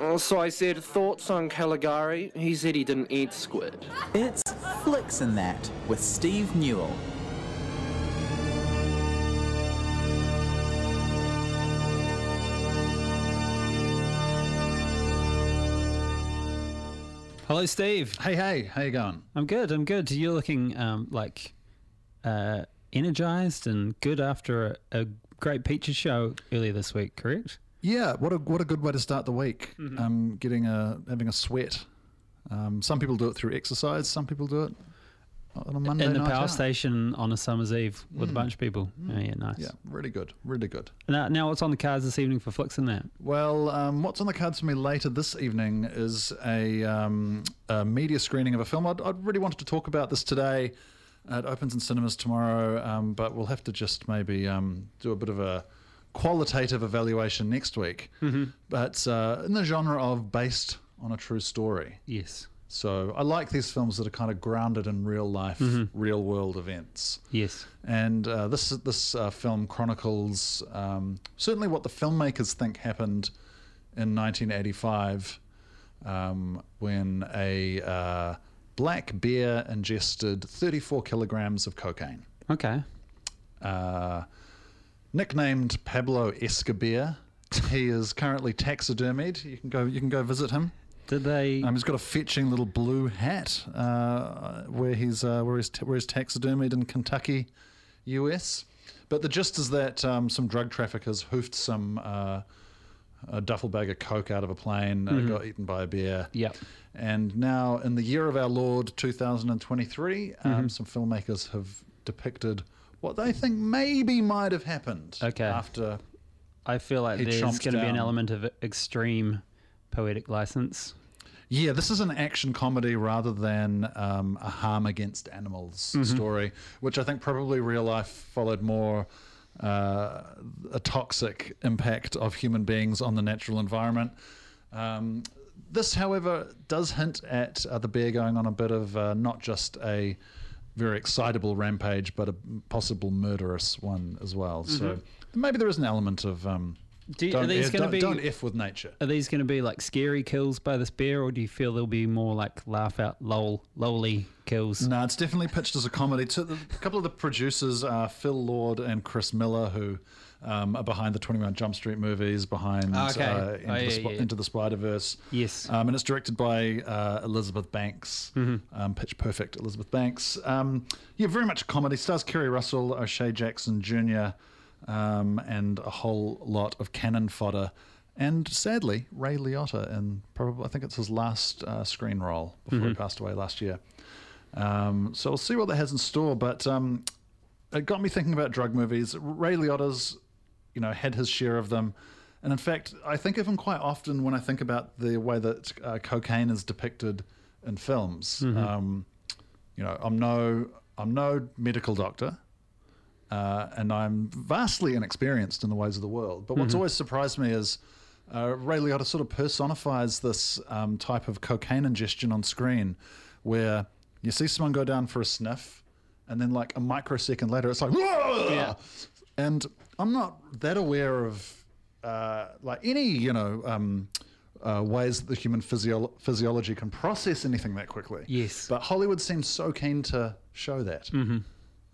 Uh, so I said, thoughts on Caligari? He said he didn't eat squid. It's Flicks and That with Steve Newell. Hello, Steve. Hey, hey, how you going? I'm good. I'm good. You're looking um, like uh, energized and good after a, a great picture show earlier this week. Correct? Yeah, what a what a good way to start the week. Um, getting a having a sweat. Um, some people do it through exercise. Some people do it on a Monday In the power out. station on a summer's eve with a bunch of people. Oh, yeah, nice. Yeah, really good, really good. Now, now, what's on the cards this evening for Flicks and that? Well, um, what's on the cards for me later this evening is a, um, a media screening of a film. I'd, I'd really wanted to talk about this today. Uh, it opens in cinemas tomorrow, um, but we'll have to just maybe um, do a bit of a qualitative evaluation next week. But uh, in the genre of based on a true story. Yes. So I like these films that are kind of grounded in real life, real world events. Yes. And uh, this this uh, film chronicles um, certainly what the filmmakers think happened in 1985 um, when a uh, black bear ingested 34 kilograms of cocaine. Okay. Nicknamed Pablo Escobar, he is currently taxidermied. You can go you can go visit him. Did they? Um, he's got a fetching little blue hat uh, where he's uh, where he's where he's taxidermied in Kentucky, U.S. But the gist is that um, some drug traffickers hoofed some uh, a duffel bag of coke out of a plane, uh, got eaten by a bear. Yep. And now, in the year of our Lord 2023, um, some filmmakers have depicted what they think maybe might have happened. Okay. After I feel like He there's going to be an element of extreme poetic license. Yeah, this is an action comedy rather than um, a harm against animals story, which I think probably real life followed more uh, a toxic impact of human beings on the natural environment. Um, this, however, does hint at uh, the bear going on a bit of uh, not just a very excitable rampage, but a possible murderous one as well. So maybe there is an element of um, Do you- are these F- gonna be- don't f with nature. Are these going to be like scary kills by this bear, or do you feel there'll be more like laugh out, lol, lowly kills? No, it's definitely pitched as a comedy. To the, a couple of the producers are Phil Lord and Chris Miller, who um, are behind the Twenty One Jump Street movies, behind Ah, okay. uh, Oh, into, yeah, the, Sp- yeah. into the Spider Verse. Yes. um, and it's directed by uh, Elizabeth Banks, Mm-hmm. um, Pitch Perfect Elizabeth Banks. Um, yeah, very much a comedy. Stars Keri Russell, O'Shea Jackson Jr., um, and a whole lot of cannon fodder. And sadly, Ray Liotta in probably I think it's his last uh, screen role before he passed away last year. Um, so we'll see what that has in store. But um, it got me thinking about drug movies. Ray Liotta's, you know, had his share of them. And in fact, I think of him quite often when I think about the way that uh, cocaine is depicted in films. Um, you know, I'm no, I'm no medical doctor, uh, and I'm vastly inexperienced in the ways of the world. But what's always surprised me is uh, Ray Liotta sort of personifies this um, type of cocaine ingestion on screen, where you see someone go down for a sniff, and then like a microsecond later, it's like, Whoa! Yeah. and I'm not that aware of uh, like any you know um, uh, ways that the human physio- physiology can process anything that quickly. Yes. but Hollywood seems so keen to show that. Mm-hmm.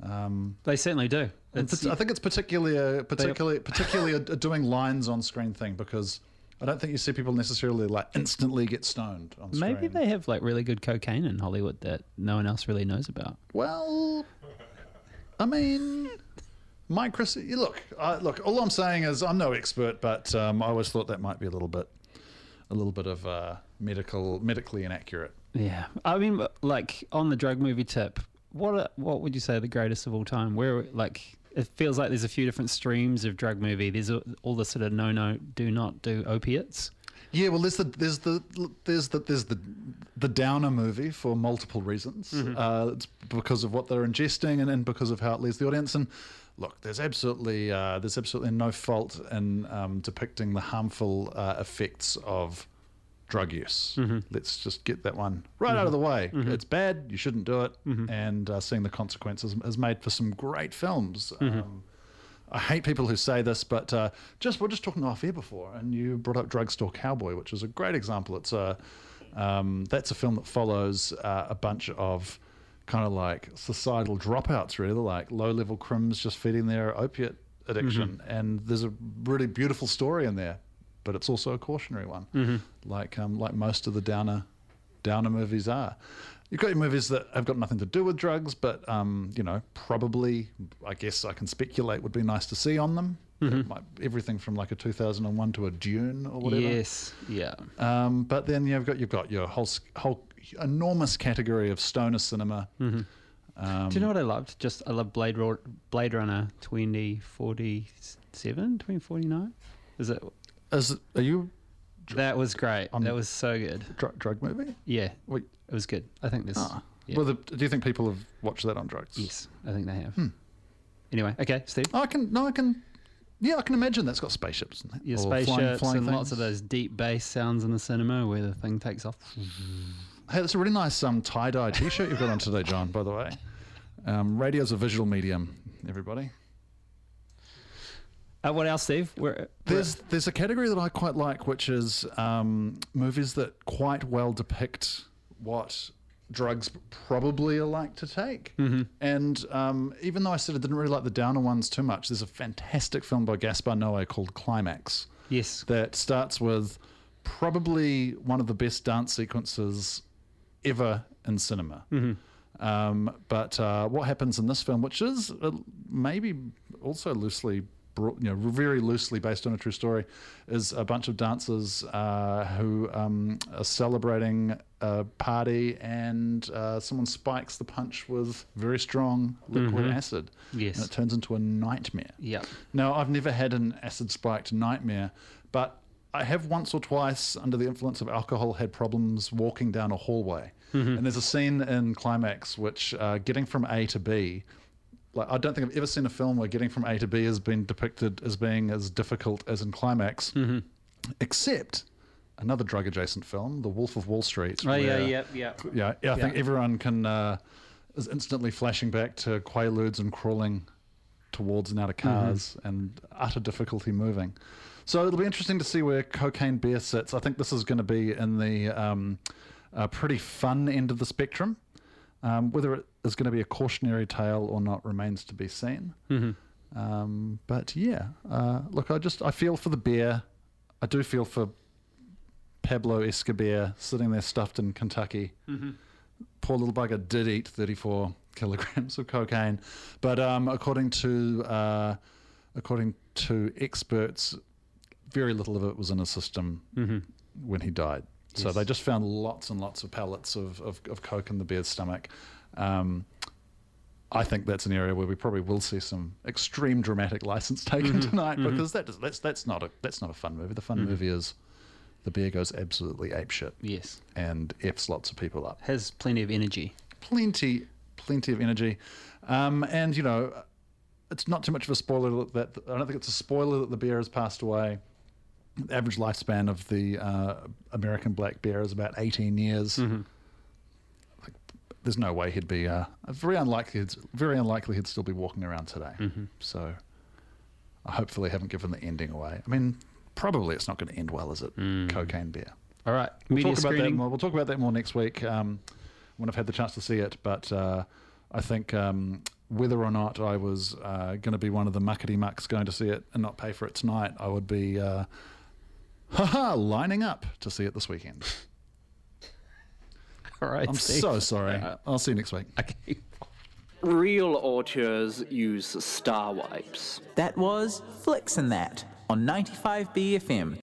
Um, They certainly do. It's, I think it's particularly a, particularly particularly a, a doing lines on screen thing because I don't think you see people necessarily like instantly get stoned on screen. maybe they have like really good cocaine in Hollywood that no one else really knows about. Well, I mean, micro. Look, I, look. All I'm saying is I'm no expert, but um, I always thought that might be a little bit, a little bit of uh, medical, medically inaccurate. Yeah, I mean, like on the drug movie tip, what are, what would you say are the greatest of all time? Where like it feels like there's a few different streams of drug movie. There's all the sort of no no do not do opiates. Yeah, well, there's the there's the there's the there's the the downer movie for multiple reasons. Uh, it's because of what they're ingesting and, and because of how it leaves the audience. And look, there's absolutely uh, there's absolutely no fault in um, depicting the harmful uh, effects of drug use. Let's just get that one right out of the way. It's bad. You shouldn't do it. And uh, seeing the consequences has made for some great films. Um, I hate people who say this, but uh, just we're just talking off air before, and you brought up Drugstore Cowboy, which is a great example. It's a um, that's a film that follows uh, a bunch of kind of like societal dropouts, really, like low level crims just feeding their opiate addiction, and there's a really beautiful story in there, but it's also a cautionary one, like um, like most of the downer downer movies are. You've got your movies that have got nothing to do with drugs, but um, you know, probably, I guess I can speculate, would be nice to see on them. Like everything from like a 2001 to a Dune or whatever. Yes. Yeah. Um, but then you've got you've got your whole whole enormous category of stoner cinema. Um, Do you know what I loved? Just I love Blade Blade Runner 2047, 2049. Is it? Is are you That was great. On- that was so good. dr- drug movie? Yeah, Wait, it was good. I think this. ah. yeah. well, the, do you think people have watched that on drugs? yes, I think they have. Hmm. Anyway, okay, Steve. I can no, I can. Yeah, I can imagine that's got spaceships. In it, Your or flying- spaceships flying and lots of those deep bass sounds in the cinema where the thing takes off. Hey, that's a really nice um, tie dye t shirt you've got on today, John. By the way, um, radio's a visual medium. Everybody. Uh, what else, Steve? Where, There's there's a category that I quite like, which is um, movies that quite well depict what drugs probably are like to take. And um, even though I said I didn't really like the downer ones too much, there's a fantastic film by Gaspar Noé called Climax yes. that starts with probably one of the best dance sequences ever in cinema. Um, but uh, what happens in this film, which is uh, maybe also loosely, brought, you know, very loosely based on a true story, is a bunch of dancers uh, who um, are celebrating a party and uh, someone spikes the punch with very strong liquid acid. Yes. And it turns into a nightmare. Yeah. Now, I've never had an acid spiked nightmare, but I have once or twice, under the influence of alcohol, had problems walking down a hallway. And there's a scene in Climax which uh, getting from A to B, like I don't think I've ever seen a film where getting from A to B has been depicted as being as difficult as in Climax, except another drug adjacent film, The Wolf of Wall Street. Oh yeah, where- yeah, yeah. yeah, yeah, I think everyone can uh, is instantly flashing back to quaaludes and crawling towards and out of cars and utter difficulty moving. So it'll be interesting to see where cocaine Bear sits. I think this is going to be in the um, uh, pretty fun end of the spectrum. Um, whether it is going to be a cautionary tale or not remains to be seen. Um, but yeah, uh, look, I just I feel for the bear. I do feel for Pablo Escobar sitting there stuffed in Kentucky. Poor little bugger did eat 34 kilograms of cocaine, but um, according to uh, according to experts, very little of it was in his system when he died. So they just found lots and lots of pellets of, of, of coke in the bear's stomach. Um, I think that's an area where we probably will see some extreme dramatic license taken tonight because that is, that's that's not a that's not a fun movie. The fun movie is the bear goes absolutely apeshit Yes. and f's lots of people up. Has plenty of energy. Plenty, plenty of energy, um, and you know, it's not too much of a spoiler that I don't think it's a spoiler that the bear has passed away. The average lifespan of the uh, American black bear is about 18 years. Like, there's no way he'd be. Uh, very unlikely. Very unlikely he'd still be walking around today. So, I hopefully haven't given the ending away. I mean, probably it's not going to end well, is it? Cocaine bear. All right. We'll Media talk about that screening. more. We'll talk about that more next week um, when I've had the chance to see it. But uh, I think um, whether or not I was uh, going to be one of the muckety mucks going to see it and not pay for it tonight, I would be uh, haha lining up to see it this weekend. All right. I'm Steve. so sorry. I'll see you next week. Okay. Real auteurs use star wipes. That was Flicks and That on 95BFM